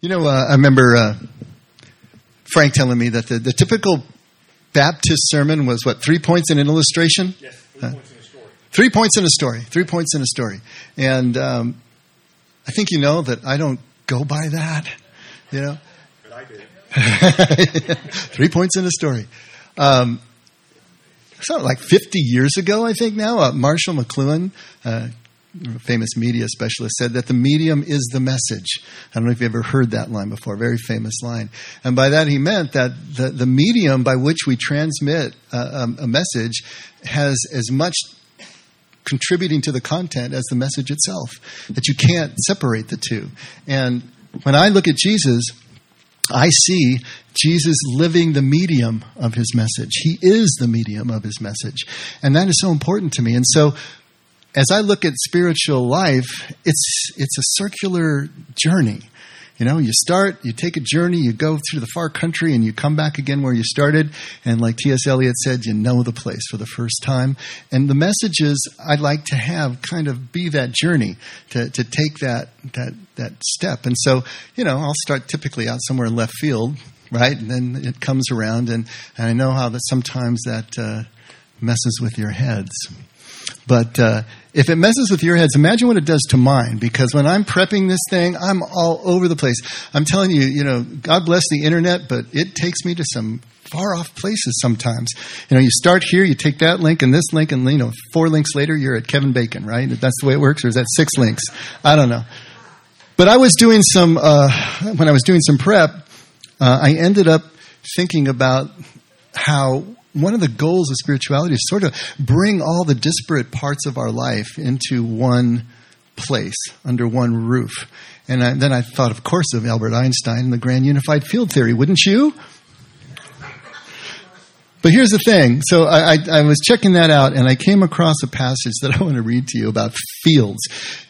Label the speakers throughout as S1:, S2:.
S1: You know, uh, I remember uh, Frank telling me that the, the typical Baptist sermon was what three points in an illustration.
S2: Yes, three points in a story.
S1: Three points in a story. Three points in a story. And um, I think you know that I don't go by that. You know,
S2: But I did.
S1: three points in a story. Um, so, like 50 years ago, I think now, uh, Marshall McLuhan, uh, famous media specialist, said that the medium is the message. I don't know if you've ever heard that line before, very famous line. And by that, he meant that the, the medium by which we transmit uh, um, a message has as much contributing to the content as the message itself, that you can't separate the two. And when I look at Jesus, I see Jesus living the medium of his message. He is the medium of his message. And that is so important to me. And so as I look at spiritual life, it's it's a circular journey. You know, you start, you take a journey, you go through the far country, and you come back again where you started. And like T.S. Eliot said, you know the place for the first time. And the messages I'd like to have kind of be that journey to, to take that, that, that step. And so, you know, I'll start typically out somewhere in left field, right? And then it comes around, and, and I know how that sometimes that uh, messes with your heads. But uh, if it messes with your heads, imagine what it does to mine. Because when I'm prepping this thing, I'm all over the place. I'm telling you, you know, God bless the internet, but it takes me to some far off places sometimes. You know, you start here, you take that link and this link, and you know, four links later, you're at Kevin Bacon, right? That's the way it works, or is that six links? I don't know. But I was doing some uh, when I was doing some prep. Uh, I ended up thinking about how one of the goals of spirituality is sort of bring all the disparate parts of our life into one place, under one roof. And I, then I thought, of course, of Albert Einstein and the grand unified field theory, wouldn't you? But here's the thing. So I, I, I, was checking that out, and I came across a passage that I want to read to you about fields.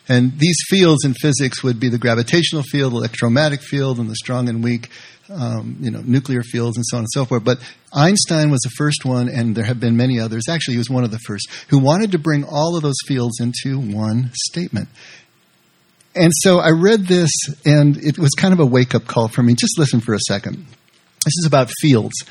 S1: And these fields in physics would be the gravitational field, electromagnetic field, and the strong and weak, um, you know, nuclear fields, and so on and so forth. But Einstein was the first one, and there have been many others. Actually, he was one of the first who wanted to bring all of those fields into one statement. And so I read this, and it was kind of a wake up call for me. Just listen for a second. This is about fields.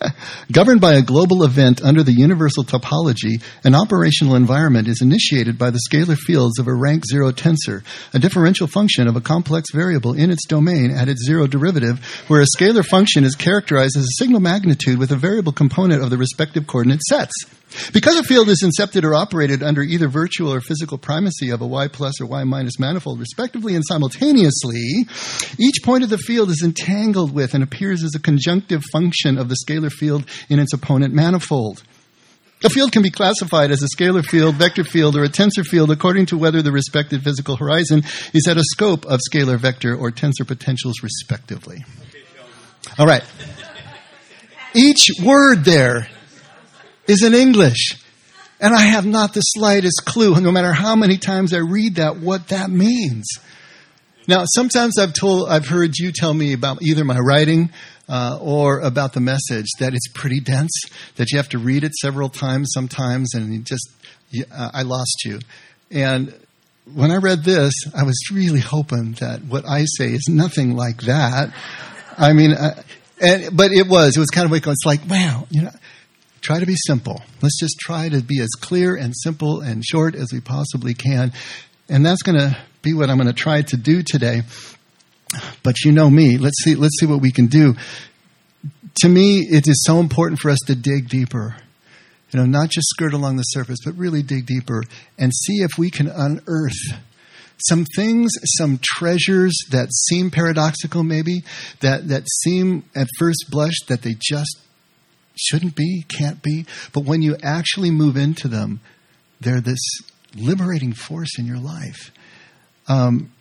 S1: Governed by a global event under the universal topology, an operational environment is initiated by the scalar fields of a rank zero tensor, a differential function of a complex variable in its domain at its zero derivative, where a scalar function is characterized as a signal magnitude with a variable component of the respective coordinate sets. Because a field is incepted or operated under either virtual or physical primacy of a y plus or y minus manifold, respectively and simultaneously, each point of the field is entangled with and appears as a conjunctive function of the scalar field in its opponent manifold. A field can be classified as a scalar field, vector field, or a tensor field according to whether the respective physical horizon is at a scope of scalar vector or tensor potentials, respectively. All right. Each word there is in English. And I have not the slightest clue, no matter how many times I read that, what that means. Now, sometimes I've told, I've heard you tell me about either my writing uh, or about the message that it's pretty dense, that you have to read it several times sometimes, and you just, you, uh, I lost you. And when I read this, I was really hoping that what I say is nothing like that. I mean, uh, and, but it was. It was kind of like it's like, wow, you know, try to be simple. Let's just try to be as clear and simple and short as we possibly can, and that's going to be what I'm going to try to do today. But you know me. Let's see. Let's see what we can do. To me, it is so important for us to dig deeper. You know, not just skirt along the surface, but really dig deeper and see if we can unearth some things, some treasures that seem paradoxical, maybe that that seem at first blush that they just shouldn't be, can't be. But when you actually move into them, they're this liberating force in your life. Um,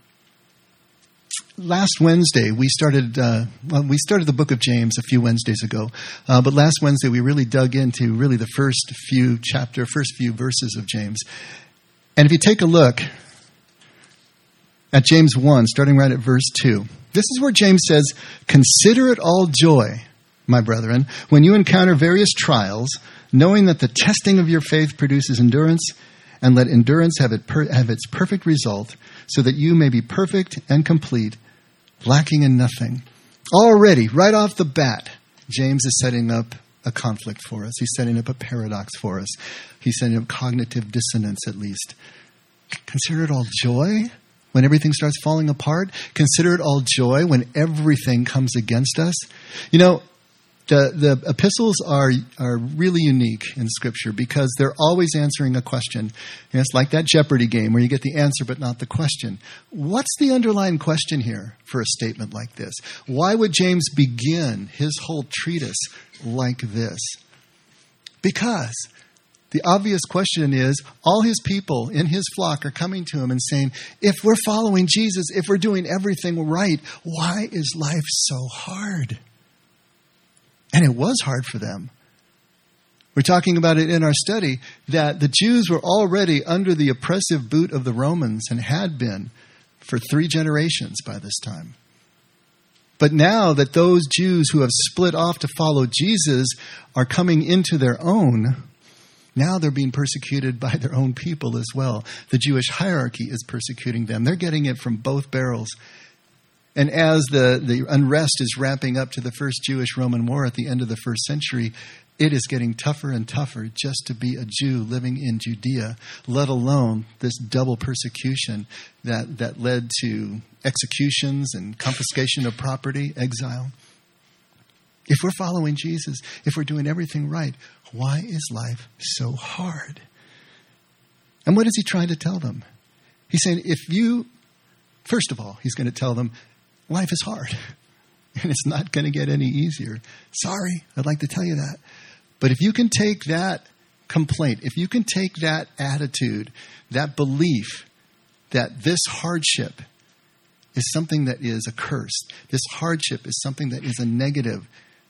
S1: last Wednesday we started. Uh, well, we started the book of James a few Wednesdays ago, uh, but last Wednesday we really dug into really the first few chapter, first few verses of James. And if you take a look at James one, starting right at verse two, this is where James says, "Consider it all joy." My brethren, when you encounter various trials, knowing that the testing of your faith produces endurance, and let endurance have, it per, have its perfect result, so that you may be perfect and complete, lacking in nothing. Already, right off the bat, James is setting up a conflict for us. He's setting up a paradox for us. He's setting up cognitive dissonance, at least. Consider it all joy when everything starts falling apart. Consider it all joy when everything comes against us. You know, the, the epistles are, are really unique in Scripture because they're always answering a question. It's like that Jeopardy game where you get the answer but not the question. What's the underlying question here for a statement like this? Why would James begin his whole treatise like this? Because the obvious question is all his people in his flock are coming to him and saying, If we're following Jesus, if we're doing everything right, why is life so hard? And it was hard for them. We're talking about it in our study that the Jews were already under the oppressive boot of the Romans and had been for three generations by this time. But now that those Jews who have split off to follow Jesus are coming into their own, now they're being persecuted by their own people as well. The Jewish hierarchy is persecuting them. They're getting it from both barrels. And as the, the unrest is ramping up to the first Jewish Roman war at the end of the first century, it is getting tougher and tougher just to be a Jew living in Judea, let alone this double persecution that, that led to executions and confiscation of property, exile. If we're following Jesus, if we're doing everything right, why is life so hard? And what is he trying to tell them? He's saying, if you, first of all, he's going to tell them, life is hard and it's not going to get any easier. Sorry, I'd like to tell you that. But if you can take that complaint, if you can take that attitude, that belief that this hardship is something that is a curse, this hardship is something that is a negative,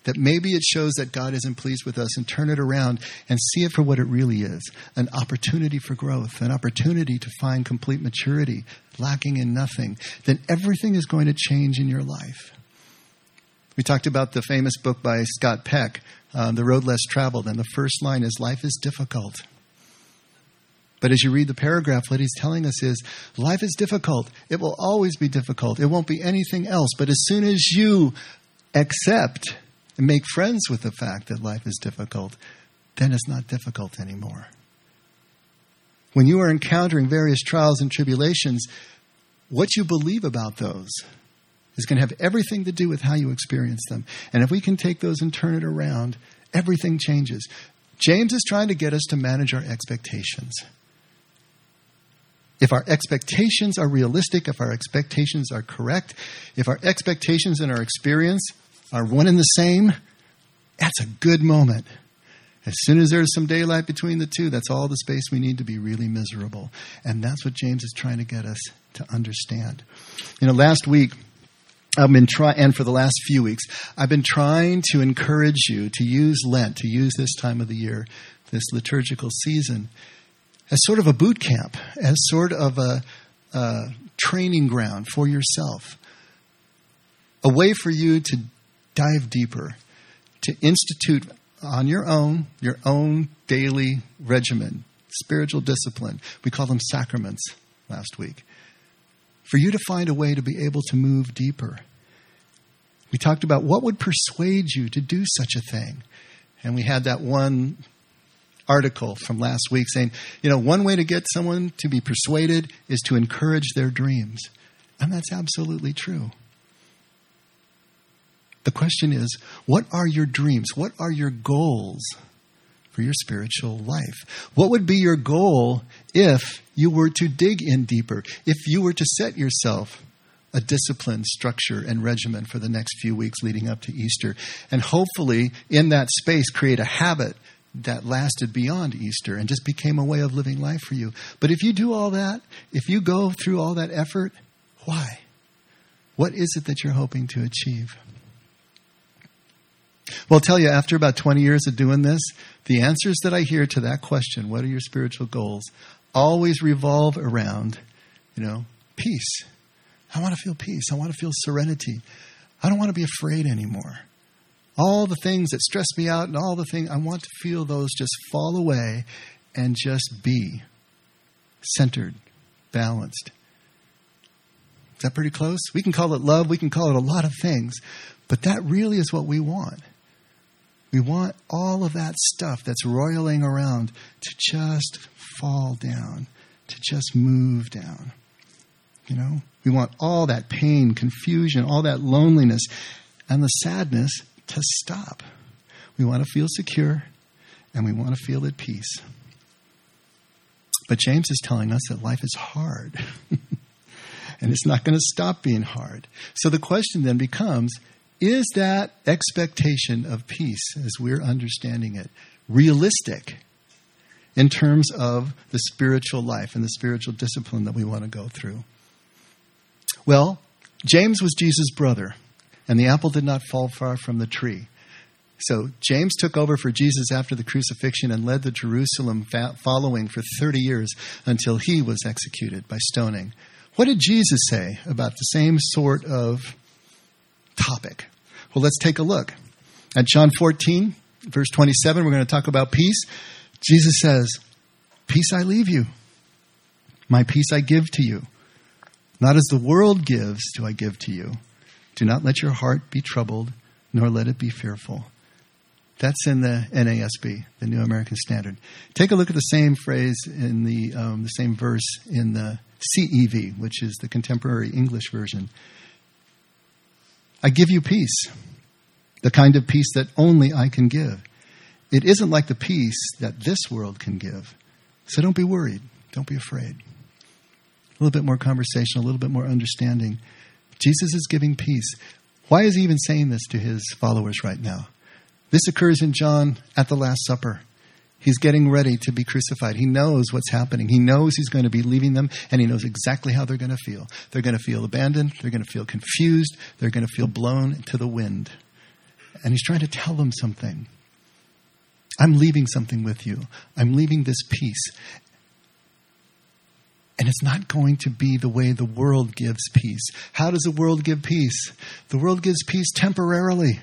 S1: that maybe it shows that God isn't pleased with us and turn it around and see it for what it really is an opportunity for growth, an opportunity to find complete maturity, lacking in nothing, then everything is going to change in your life. We talked about the famous book by Scott Peck, uh, The Road Less Traveled, and the first line is Life is difficult. But as you read the paragraph, what he's telling us is life is difficult. It will always be difficult. It won't be anything else. But as soon as you accept and make friends with the fact that life is difficult, then it's not difficult anymore. When you are encountering various trials and tribulations, what you believe about those is going to have everything to do with how you experience them. And if we can take those and turn it around, everything changes. James is trying to get us to manage our expectations. If our expectations are realistic, if our expectations are correct, if our expectations and our experience are one and the same, that's a good moment. As soon as there's some daylight between the two, that's all the space we need to be really miserable. And that's what James is trying to get us to understand. You know, last week, I've been trying, and for the last few weeks, I've been trying to encourage you to use Lent, to use this time of the year, this liturgical season, as sort of a boot camp, as sort of a, a training ground for yourself, a way for you to dive deeper, to institute on your own, your own daily regimen, spiritual discipline. We call them sacraments last week. For you to find a way to be able to move deeper. We talked about what would persuade you to do such a thing. And we had that one article from last week saying, you know, one way to get someone to be persuaded is to encourage their dreams. And that's absolutely true. The question is, what are your dreams? What are your goals for your spiritual life? What would be your goal if you were to dig in deeper? If you were to set yourself a discipline, structure, and regimen for the next few weeks leading up to Easter. And hopefully, in that space, create a habit that lasted beyond Easter and just became a way of living life for you. But if you do all that, if you go through all that effort, why? What is it that you're hoping to achieve? Well, I'll tell you, after about 20 years of doing this, the answers that I hear to that question, what are your spiritual goals, always revolve around, you know, peace. I want to feel peace. I want to feel serenity. I don't want to be afraid anymore. All the things that stress me out and all the things, I want to feel those just fall away and just be centered, balanced. Is that pretty close? We can call it love, we can call it a lot of things, but that really is what we want. We want all of that stuff that's roiling around to just fall down, to just move down. You know, we want all that pain, confusion, all that loneliness, and the sadness to stop. We want to feel secure and we want to feel at peace. But James is telling us that life is hard. and it's not going to stop being hard. So the question then becomes is that expectation of peace, as we're understanding it, realistic in terms of the spiritual life and the spiritual discipline that we want to go through? Well, James was Jesus' brother, and the apple did not fall far from the tree. So James took over for Jesus after the crucifixion and led the Jerusalem following for 30 years until he was executed by stoning. What did Jesus say about the same sort of topic? Well, let's take a look. At John 14, verse 27, we're going to talk about peace. Jesus says, Peace I leave you, my peace I give to you. Not as the world gives, do I give to you. Do not let your heart be troubled, nor let it be fearful. That's in the NASB, the New American Standard. Take a look at the same phrase in the, um, the same verse in the CEV, which is the contemporary English version. I give you peace, the kind of peace that only I can give. It isn't like the peace that this world can give. So don't be worried. Don't be afraid. A little bit more conversation, a little bit more understanding. Jesus is giving peace. Why is he even saying this to his followers right now? This occurs in John at the Last Supper. He's getting ready to be crucified. He knows what's happening. He knows he's going to be leaving them, and he knows exactly how they're going to feel. They're going to feel abandoned. They're going to feel confused. They're going to feel blown to the wind. And he's trying to tell them something. I'm leaving something with you. I'm leaving this peace. And it's not going to be the way the world gives peace. How does the world give peace? The world gives peace temporarily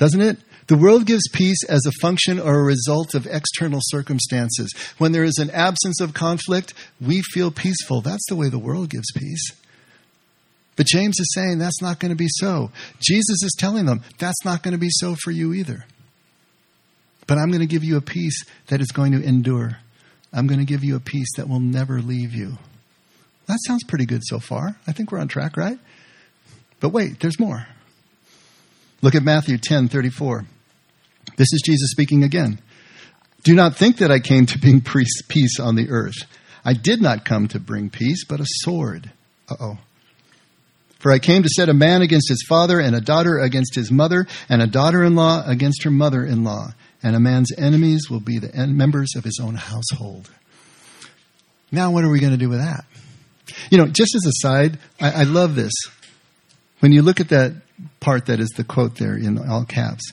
S1: doesn't it? The world gives peace as a function or a result of external circumstances. When there is an absence of conflict, we feel peaceful. That's the way the world gives peace. But James is saying that's not going to be so. Jesus is telling them that's not going to be so for you either. But I'm going to give you a peace that is going to endure. I'm going to give you a peace that will never leave you. That sounds pretty good so far. I think we're on track, right? But wait, there's more. Look at Matthew 10 34. This is Jesus speaking again. Do not think that I came to bring peace on the earth. I did not come to bring peace, but a sword. Uh oh. For I came to set a man against his father, and a daughter against his mother, and a daughter in law against her mother in law. And a man's enemies will be the members of his own household. Now, what are we going to do with that? You know, just as a side, I, I love this. When you look at that part that is the quote there in all caps.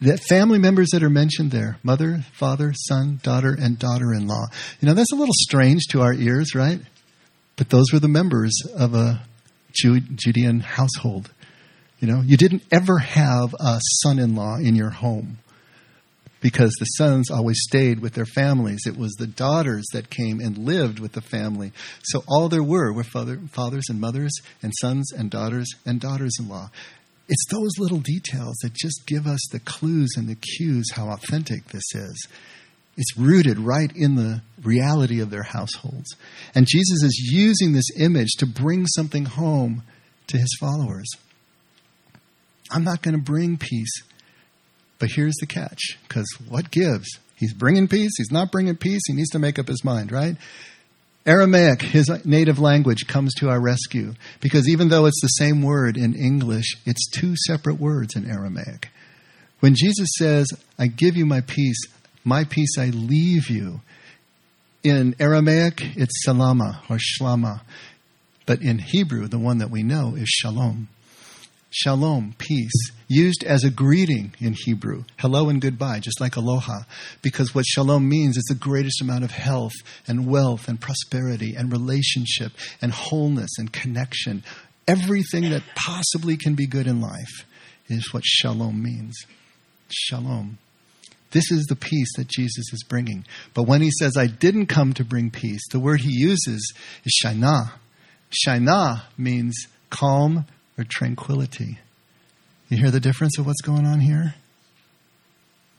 S1: The family members that are mentioned there mother, father, son, daughter, and daughter in law. You know, that's a little strange to our ears, right? But those were the members of a Judean household. You know, you didn't ever have a son in law in your home because the sons always stayed with their families. It was the daughters that came and lived with the family. So all there were were father, fathers and mothers and sons and daughters and daughters in law. It's those little details that just give us the clues and the cues how authentic this is. It's rooted right in the reality of their households. And Jesus is using this image to bring something home to his followers. I'm not going to bring peace but here's the catch because what gives? He's bringing peace, he's not bringing peace, he needs to make up his mind, right? Aramaic, his native language, comes to our rescue because even though it's the same word in English, it's two separate words in Aramaic. When Jesus says, I give you my peace, my peace I leave you, in Aramaic, it's salama or shlama. But in Hebrew, the one that we know is shalom. Shalom, peace, used as a greeting in Hebrew. Hello and goodbye, just like aloha. Because what shalom means is the greatest amount of health and wealth and prosperity and relationship and wholeness and connection. Everything that possibly can be good in life is what shalom means. Shalom. This is the peace that Jesus is bringing. But when he says, I didn't come to bring peace, the word he uses is shaina. Shaina means calm or tranquility. You hear the difference of what's going on here?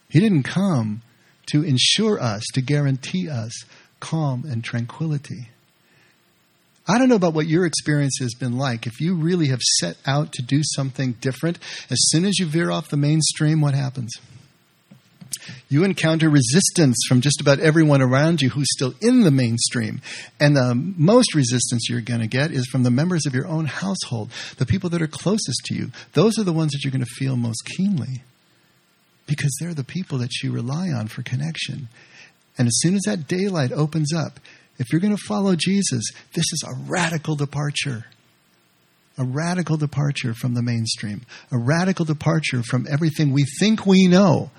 S1: He didn't come to ensure us, to guarantee us calm and tranquility. I don't know about what your experience has been like. If you really have set out to do something different, as soon as you veer off the mainstream, what happens? You encounter resistance from just about everyone around you who's still in the mainstream. And the most resistance you're going to get is from the members of your own household, the people that are closest to you. Those are the ones that you're going to feel most keenly because they're the people that you rely on for connection. And as soon as that daylight opens up, if you're going to follow Jesus, this is a radical departure. A radical departure from the mainstream. A radical departure from everything we think we know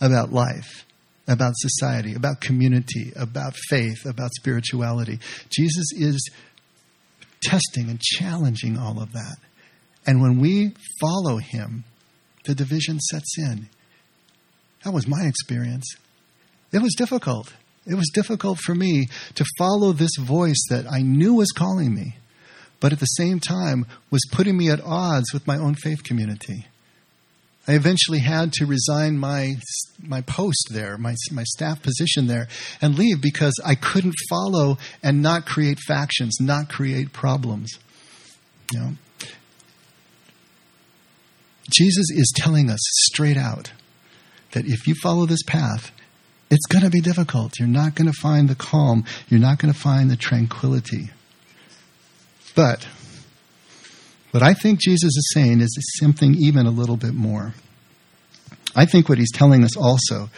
S1: about life, about society, about community, about faith, about spirituality. Jesus is testing and challenging all of that. And when we follow him, the division sets in. That was my experience. It was difficult. It was difficult for me to follow this voice that I knew was calling me, but at the same time was putting me at odds with my own faith community. I eventually had to resign my my post there, my my staff position there, and leave because I couldn't follow and not create factions, not create problems. You know, Jesus is telling us straight out that if you follow this path, it's going to be difficult. You're not going to find the calm. You're not going to find the tranquility. But what I think Jesus is saying is something even a little bit more. I think what he's telling us also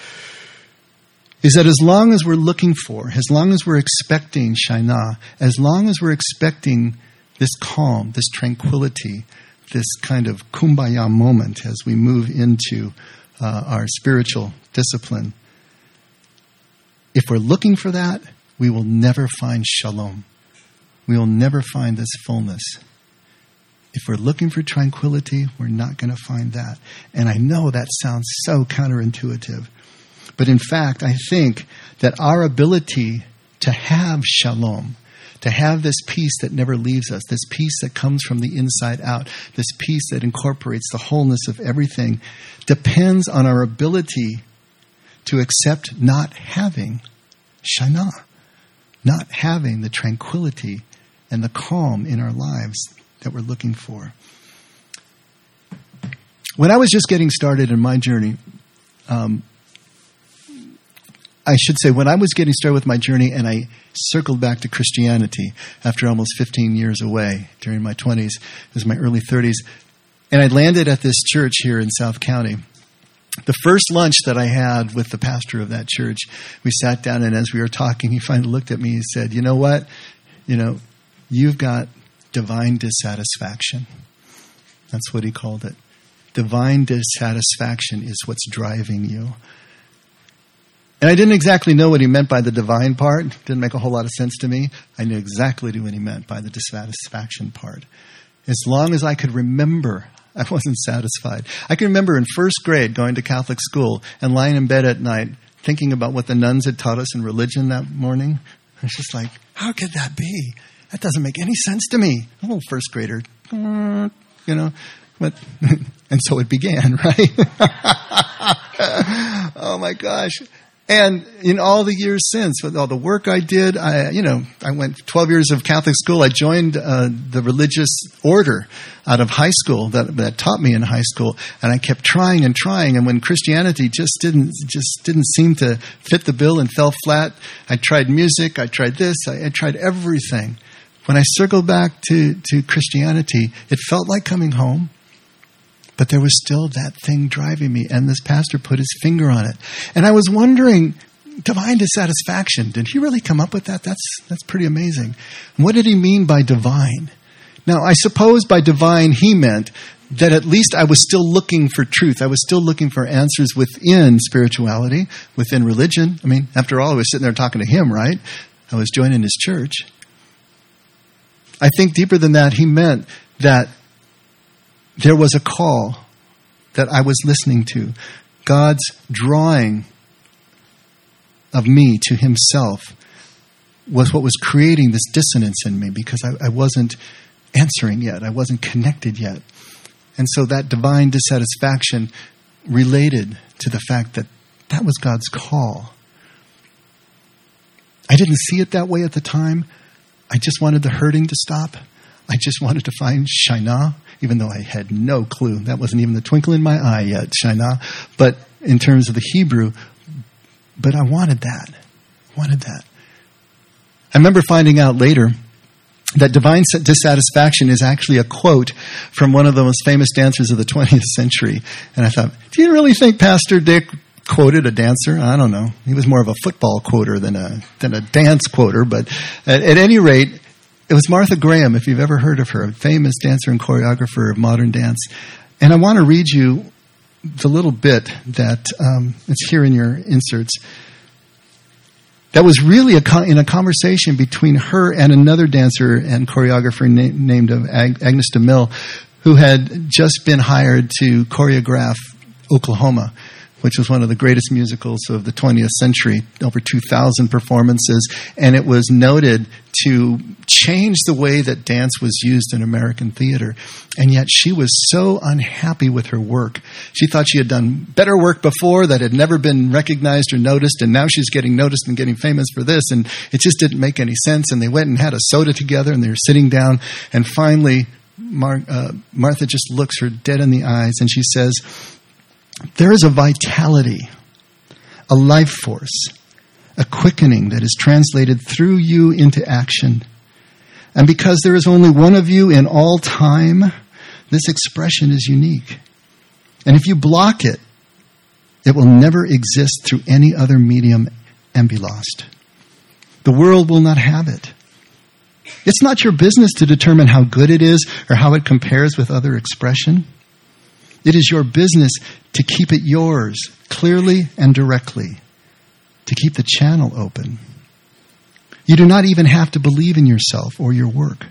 S1: is that as long as we're looking for, as long as we're expecting Shaina, as long as we're expecting this calm, this tranquility, this kind of kumbaya moment as we move into uh, our spiritual discipline, if we're looking for that, we will never find shalom. We will never find this fullness. If we're looking for tranquility, we're not going to find that. And I know that sounds so counterintuitive. But in fact, I think that our ability to have shalom, to have this peace that never leaves us, this peace that comes from the inside out, this peace that incorporates the wholeness of everything, depends on our ability to accept not having shana, not having the tranquility and the calm in our lives that we're looking for. When I was just getting started in my journey, um, I should say, when I was getting started with my journey and I circled back to Christianity after almost 15 years away during my 20s, it was my early 30s, and I landed at this church here in South County. The first lunch that I had with the pastor of that church, we sat down, and as we were talking, he finally looked at me and said, You know what? You know, you've got divine dissatisfaction. That's what he called it. Divine dissatisfaction is what's driving you. And I didn't exactly know what he meant by the divine part. Didn't make a whole lot of sense to me. I knew exactly what he meant by the dissatisfaction part. As long as I could remember, I wasn't satisfied. I can remember in first grade going to Catholic school and lying in bed at night thinking about what the nuns had taught us in religion that morning. It's just like, how could that be? That doesn't make any sense to me. A little first grader, you know. But, and so it began, right? oh my gosh. And in all the years since, with all the work I did, I, you know, I went 12 years of Catholic school. I joined uh, the religious order out of high school that, that taught me in high school, and I kept trying and trying. And when Christianity just didn't just didn't seem to fit the bill and fell flat, I tried music, I tried this, I, I tried everything. When I circled back to, to Christianity, it felt like coming home, but there was still that thing driving me, and this pastor put his finger on it. And I was wondering, divine dissatisfaction, did he really come up with that? That's, that's pretty amazing. what did he mean by divine? Now, I suppose by divine he meant that at least I was still looking for truth. I was still looking for answers within spirituality, within religion. I mean, after all, I was sitting there talking to him, right? I was joining his church. I think deeper than that, he meant that there was a call that I was listening to. God's drawing of me to himself was what was creating this dissonance in me because I, I wasn't answering yet. I wasn't connected yet. And so that divine dissatisfaction related to the fact that that was God's call. I didn't see it that way at the time. I just wanted the hurting to stop. I just wanted to find Shaina, even though I had no clue. That wasn't even the twinkle in my eye yet, Shaina. But in terms of the Hebrew, but I wanted that. Wanted that. I remember finding out later that divine dissatisfaction is actually a quote from one of the most famous dancers of the 20th century. And I thought, do you really think Pastor Dick quoted a dancer? I don't know. He was more of a football quoter than a, than a dance quoter. But at, at any rate, it was Martha Graham, if you've ever heard of her, a famous dancer and choreographer of modern dance. And I want to read you the little bit that um, it's here in your inserts that was really a in a conversation between her and another dancer and choreographer na- named Ag- Agnes de Mille, who had just been hired to choreograph Oklahoma which was one of the greatest musicals of the 20th century, over 2,000 performances, and it was noted to change the way that dance was used in American theater. And yet she was so unhappy with her work. She thought she had done better work before that had never been recognized or noticed, and now she's getting noticed and getting famous for this, and it just didn't make any sense. And they went and had a soda together, and they were sitting down, and finally, Mar- uh, Martha just looks her dead in the eyes, and she says, there is a vitality, a life force, a quickening that is translated through you into action. And because there is only one of you in all time, this expression is unique. And if you block it, it will never exist through any other medium and be lost. The world will not have it. It's not your business to determine how good it is or how it compares with other expression. It is your business to keep it yours clearly and directly, to keep the channel open. You do not even have to believe in yourself or your work.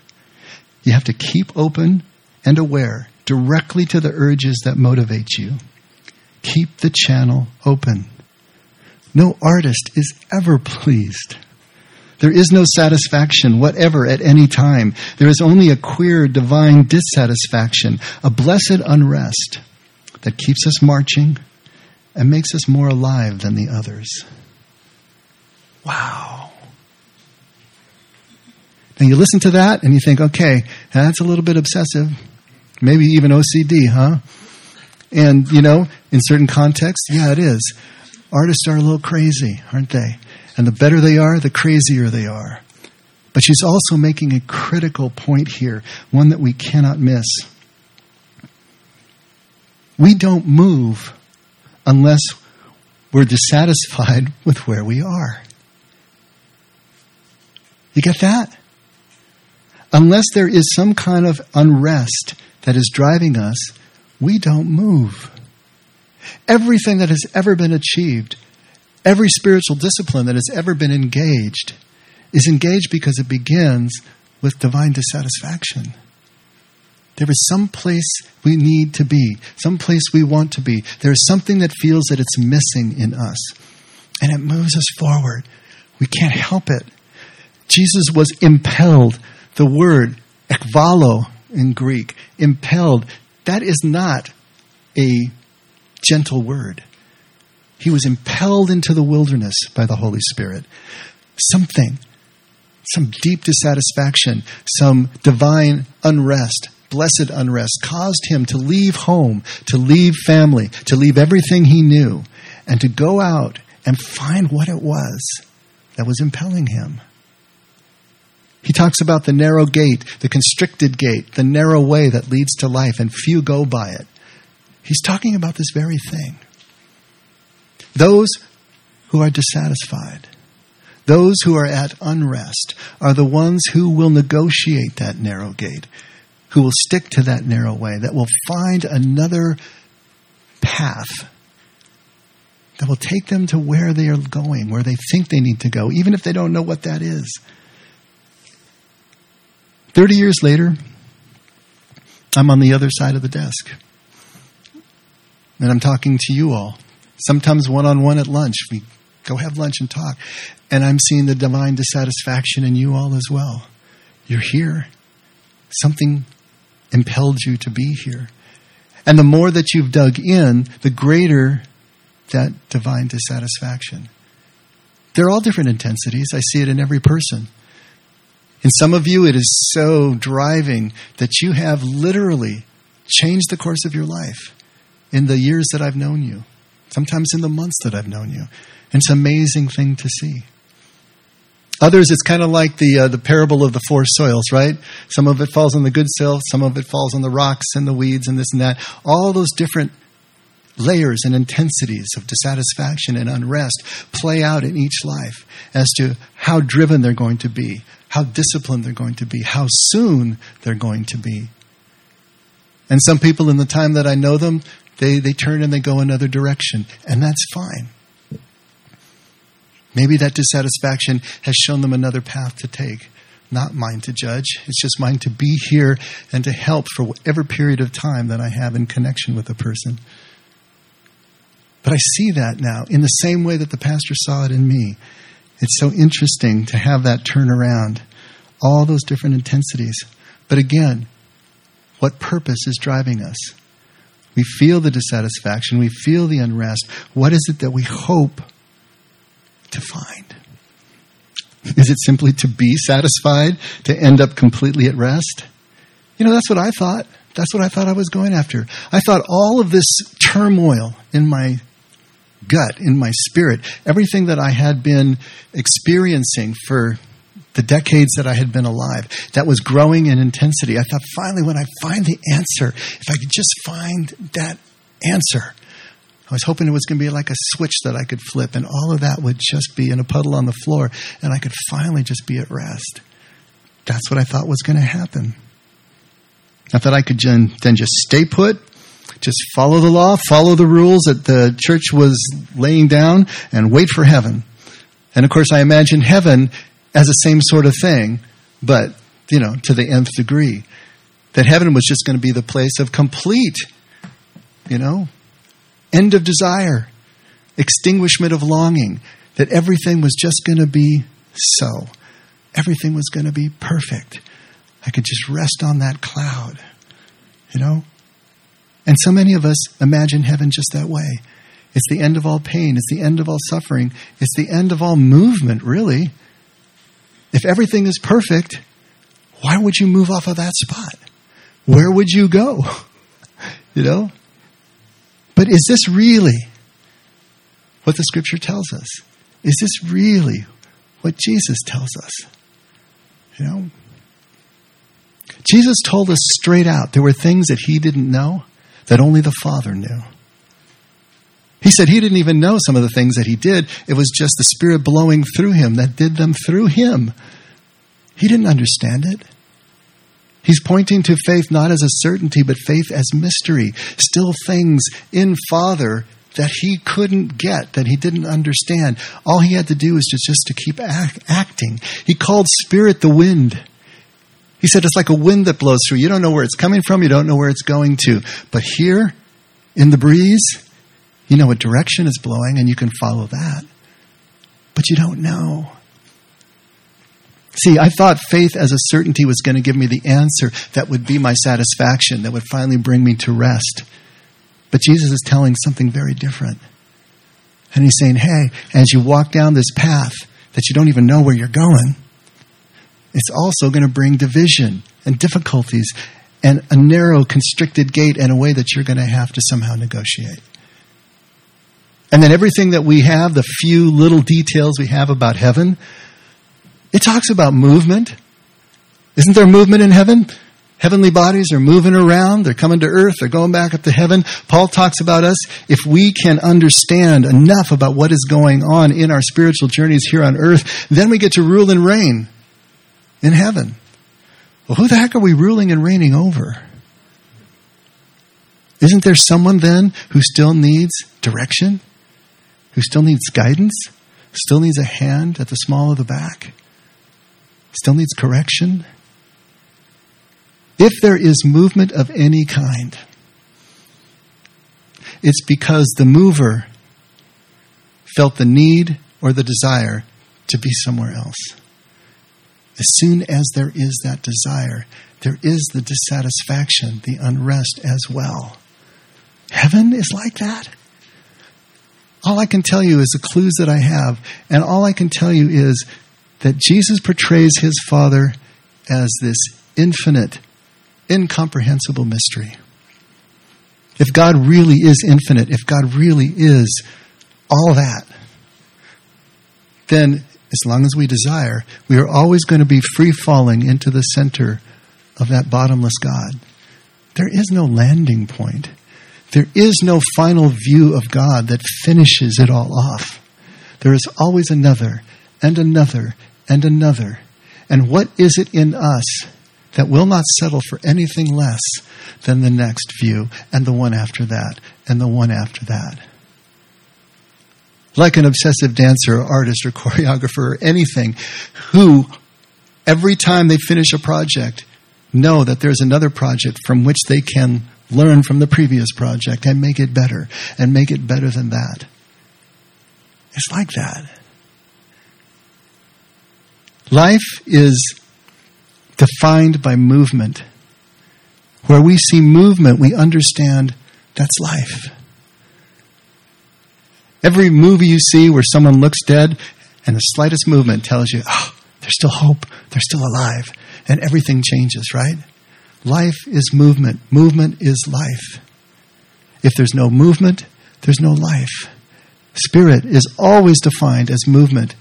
S1: You have to keep open and aware directly to the urges that motivate you. Keep the channel open. No artist is ever pleased. There is no satisfaction, whatever, at any time. There is only a queer, divine dissatisfaction, a blessed unrest that keeps us marching and makes us more alive than the others. Wow. And you listen to that and you think, okay, that's a little bit obsessive. Maybe even OCD, huh? And, you know, in certain contexts, yeah, it is. Artists are a little crazy, aren't they? And the better they are, the crazier they are. But she's also making a critical point here, one that we cannot miss. We don't move unless we're dissatisfied with where we are. You get that? Unless there is some kind of unrest that is driving us, we don't move. Everything that has ever been achieved, every spiritual discipline that has ever been engaged, is engaged because it begins with divine dissatisfaction. There is some place we need to be, some place we want to be. There is something that feels that it's missing in us, and it moves us forward. We can't help it. Jesus was impelled. The word ekvalo in Greek, impelled, that is not a gentle word. He was impelled into the wilderness by the Holy Spirit. Something, some deep dissatisfaction, some divine unrest, blessed unrest caused him to leave home, to leave family, to leave everything he knew, and to go out and find what it was that was impelling him. He talks about the narrow gate, the constricted gate, the narrow way that leads to life, and few go by it. He's talking about this very thing. Those who are dissatisfied, those who are at unrest, are the ones who will negotiate that narrow gate, who will stick to that narrow way, that will find another path that will take them to where they are going, where they think they need to go, even if they don't know what that is. 30 years later, I'm on the other side of the desk. And I'm talking to you all. Sometimes one on one at lunch, we Go have lunch and talk. And I'm seeing the divine dissatisfaction in you all as well. You're here. Something impelled you to be here. And the more that you've dug in, the greater that divine dissatisfaction. They're all different intensities. I see it in every person. In some of you, it is so driving that you have literally changed the course of your life in the years that I've known you, sometimes in the months that I've known you. It's an amazing thing to see. Others, it's kind of like the uh, the parable of the four soils, right? Some of it falls on the good soil, some of it falls on the rocks and the weeds and this and that. All those different layers and intensities of dissatisfaction and unrest play out in each life as to how driven they're going to be, how disciplined they're going to be, how soon they're going to be. And some people, in the time that I know them, they, they turn and they go another direction, and that's fine. Maybe that dissatisfaction has shown them another path to take. Not mine to judge. It's just mine to be here and to help for whatever period of time that I have in connection with a person. But I see that now in the same way that the pastor saw it in me. It's so interesting to have that turn around, all those different intensities. But again, what purpose is driving us? We feel the dissatisfaction, we feel the unrest. What is it that we hope to find? Is it simply to be satisfied, to end up completely at rest? You know, that's what I thought. That's what I thought I was going after. I thought all of this turmoil in my gut, in my spirit, everything that I had been experiencing for the decades that I had been alive, that was growing in intensity. I thought, finally, when I find the answer, if I could just find that answer, I was hoping it was going to be like a switch that I could flip, and all of that would just be in a puddle on the floor, and I could finally just be at rest. That's what I thought was going to happen. I thought I could then just stay put, just follow the law, follow the rules that the church was laying down, and wait for heaven. And of course, I imagine heaven as the same sort of thing, but, you know, to the nth degree. That heaven was just going to be the place of complete, you know, end of desire, extinguishment of longing, that everything was just going to be so. Everything was going to be perfect. I could just rest on that cloud, you know? And so many of us imagine heaven just that way. It's the end of all pain. It's the end of all suffering. It's the end of all movement, really. If everything is perfect, why would you move off of that spot? Where would you go? You know? But is this really what the scripture tells us? Is this really what Jesus tells us? You know? Jesus told us straight out there were things that he didn't know that only the Father knew. He said he didn't even know some of the things that he did. It was just the Spirit blowing through him that did them through him. He didn't understand it. He's pointing to faith not as a certainty, but faith as mystery. Still things in Father that he couldn't get, that he didn't understand. All he had to do was just, just to keep act, acting. He called Spirit the wind. He said it's like a wind that blows through. You don't know where it's coming from, you don't know where it's going to. But here, in the breeze, you know what direction is blowing and you can follow that. But you don't know. See, I thought faith as a certainty was going to give me the answer that would be my satisfaction, that would finally bring me to rest. But Jesus is telling something very different. And he's saying, hey, as you walk down this path that you don't even know where you're going, it's also going to bring division and difficulties and a narrow, constricted gate and a way that you're going to have to somehow negotiate. And then everything that we have, the few little details we have about heaven, it talks about movement. Isn't there movement in heaven? Heavenly bodies are moving around. They're coming to earth. They're going back up to heaven. Paul talks about us. If we can understand enough about what is going on in our spiritual journeys here on earth, then we get to rule and reign in heaven. Well, who the heck are we ruling and reigning over? Isn't there someone then who still needs direction? Who still needs guidance? Still needs a hand at the small of the back? Still needs correction? If there is movement of any kind, it's because the mover felt the need or the desire to be somewhere else. As soon as there is that desire, there is the dissatisfaction, the unrest as well. Heaven is like that. All I can tell you is the clues that I have, and all I can tell you is that Jesus portrays his Father as this infinite, incomprehensible mystery. If God really is infinite, if God really is all that, then as long as we desire, we are always going to be free falling into the center of that bottomless God. There is no landing point. There is no final view of God that finishes it all off. There is always another and another and another. And what is it in us that will not settle for anything less than the next view and the one after that and the one after that? Like an obsessive dancer or artist or choreographer or anything who every time they finish a project know that there's another project from which they can learn from the previous project and make it better and make it better than that. It's like that. Life is defined by movement. Where we see movement, we understand that's life. Every movie you see where someone looks dead and the slightest movement tells you, oh, there's still hope, they're still alive, and everything changes, right? Life is movement. Movement is life. If there's no movement, there's no life. Spirit is always defined as movement.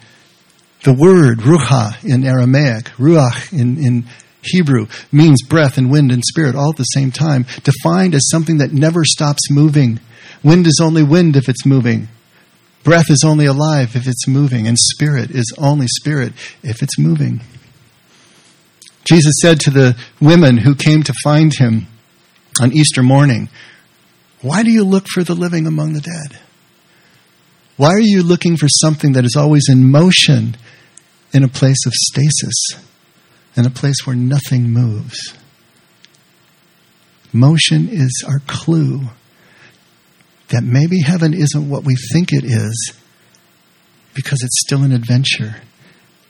S1: The word ruha in Aramaic, ruach in, in Hebrew, means breath and wind and spirit all at the same time, defined as something that never stops moving. Wind is only wind if it's moving. Breath is only alive if it's moving, and spirit is only spirit if it's moving. Jesus said to the women who came to find him on Easter morning, Why do you look for the living among the dead? Why are you looking for something that is always in motion in a place of stasis, in a place where nothing moves? Motion is our clue that maybe heaven isn't what we think it is because it's still an adventure,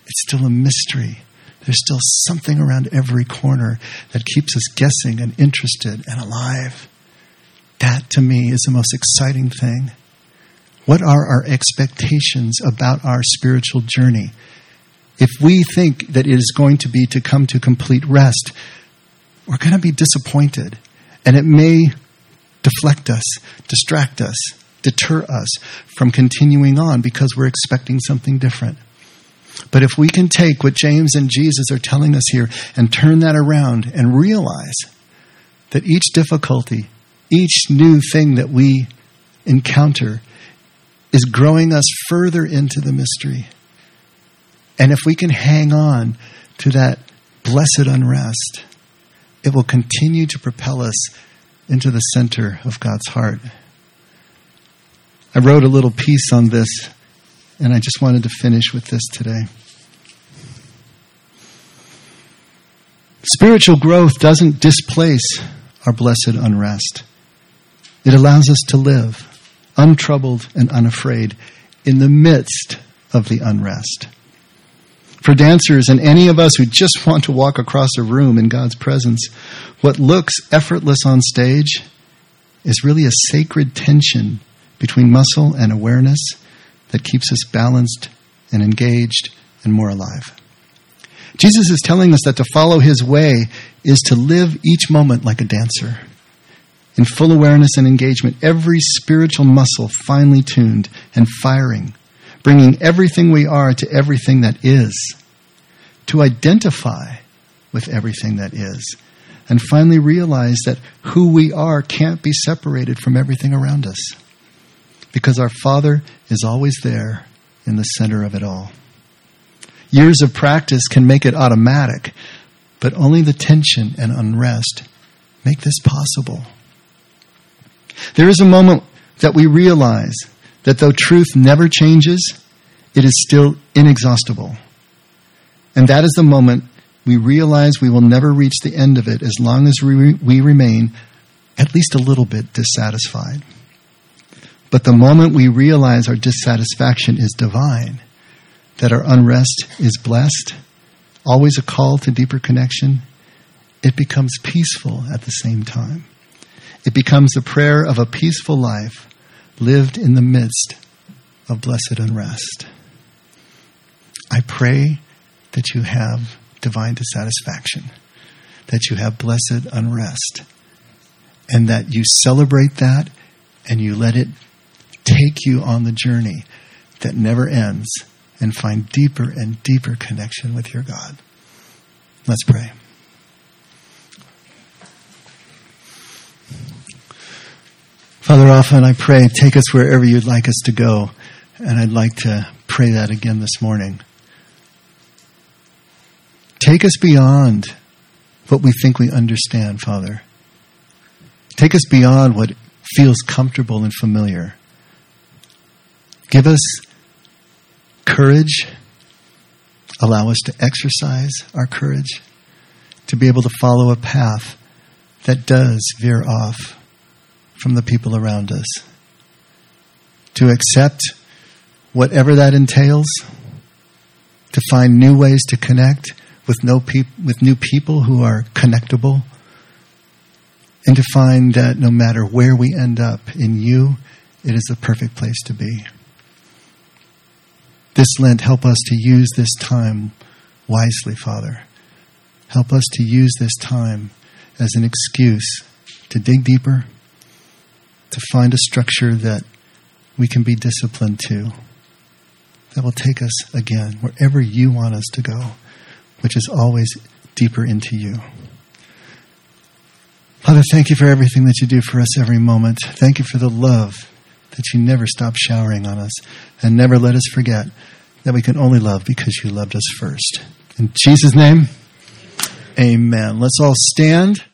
S1: it's still a mystery there's still something around every corner that keeps us guessing and interested and alive. That to me is the most exciting thing. What are our expectations about our spiritual journey? If we think that it is going to be to come to complete rest, we're going to be disappointed. And it may deflect us, distract us, deter us from continuing on because we're expecting something different. But if we can take what James and Jesus are telling us here and turn that around and realize that each difficulty, each new thing that we encounter is growing us further into the mystery. And if we can hang on to that blessed unrest, it will continue to propel us into the center of God's heart. I wrote a little piece on this and I just wanted to finish with this today. Spiritual growth doesn't displace our blessed unrest. It allows us to live untroubled and unafraid in the midst of the unrest. For dancers and any of us who just want to walk across a room in God's presence, what looks effortless on stage is really a sacred tension between muscle and awareness that keeps us balanced and engaged and more alive. Jesus is telling us that to follow his way is to live each moment like a dancer. In full awareness and engagement, every spiritual muscle finely tuned and firing, bringing everything we are to everything that is, to identify with everything that is, and finally realize that who we are can't be separated from everything around us because our Father is always there in the center of it all. Years of practice can make it automatic, but only the tension and unrest make this possible. There is a moment that we realize that though truth never changes, it is still inexhaustible. And that is the moment we realize we will never reach the end of it as long as we, we remain at least a little bit dissatisfied. But the moment we realize our dissatisfaction is divine, that our unrest is blessed, always a call to deeper connection, it becomes peaceful at the same time. It becomes the prayer of a peaceful life lived in the midst of blessed unrest. I pray that you have divine dissatisfaction, that you have blessed unrest, and that you celebrate that and you let it take you on the journey that never ends and find deeper and deeper connection with your God. Let's pray. Father, often I pray, take us wherever you'd like us to go. And I'd like to pray that again this morning. Take us beyond what we think we understand, Father. Take us beyond what feels comfortable and familiar. Give us courage. Allow us to exercise our courage to be able to follow a path that does veer off from the people around us. To accept whatever that entails, to find new ways to connect with, no peop- with new people who are connectable, and to find that no matter where we end up in you, it is the perfect place to be. This Lent, help us to use this time wisely, Father. Help us to use this time as an excuse to dig deeper, to find a structure that we can be disciplined to, that will take us again wherever you want us to go, which is always deeper into you. Father, thank you for everything that you do for us every moment. Thank you for the love that you never stop showering on us and never let us forget that we can only love because you loved us first. In Jesus' name, amen. Let's all stand.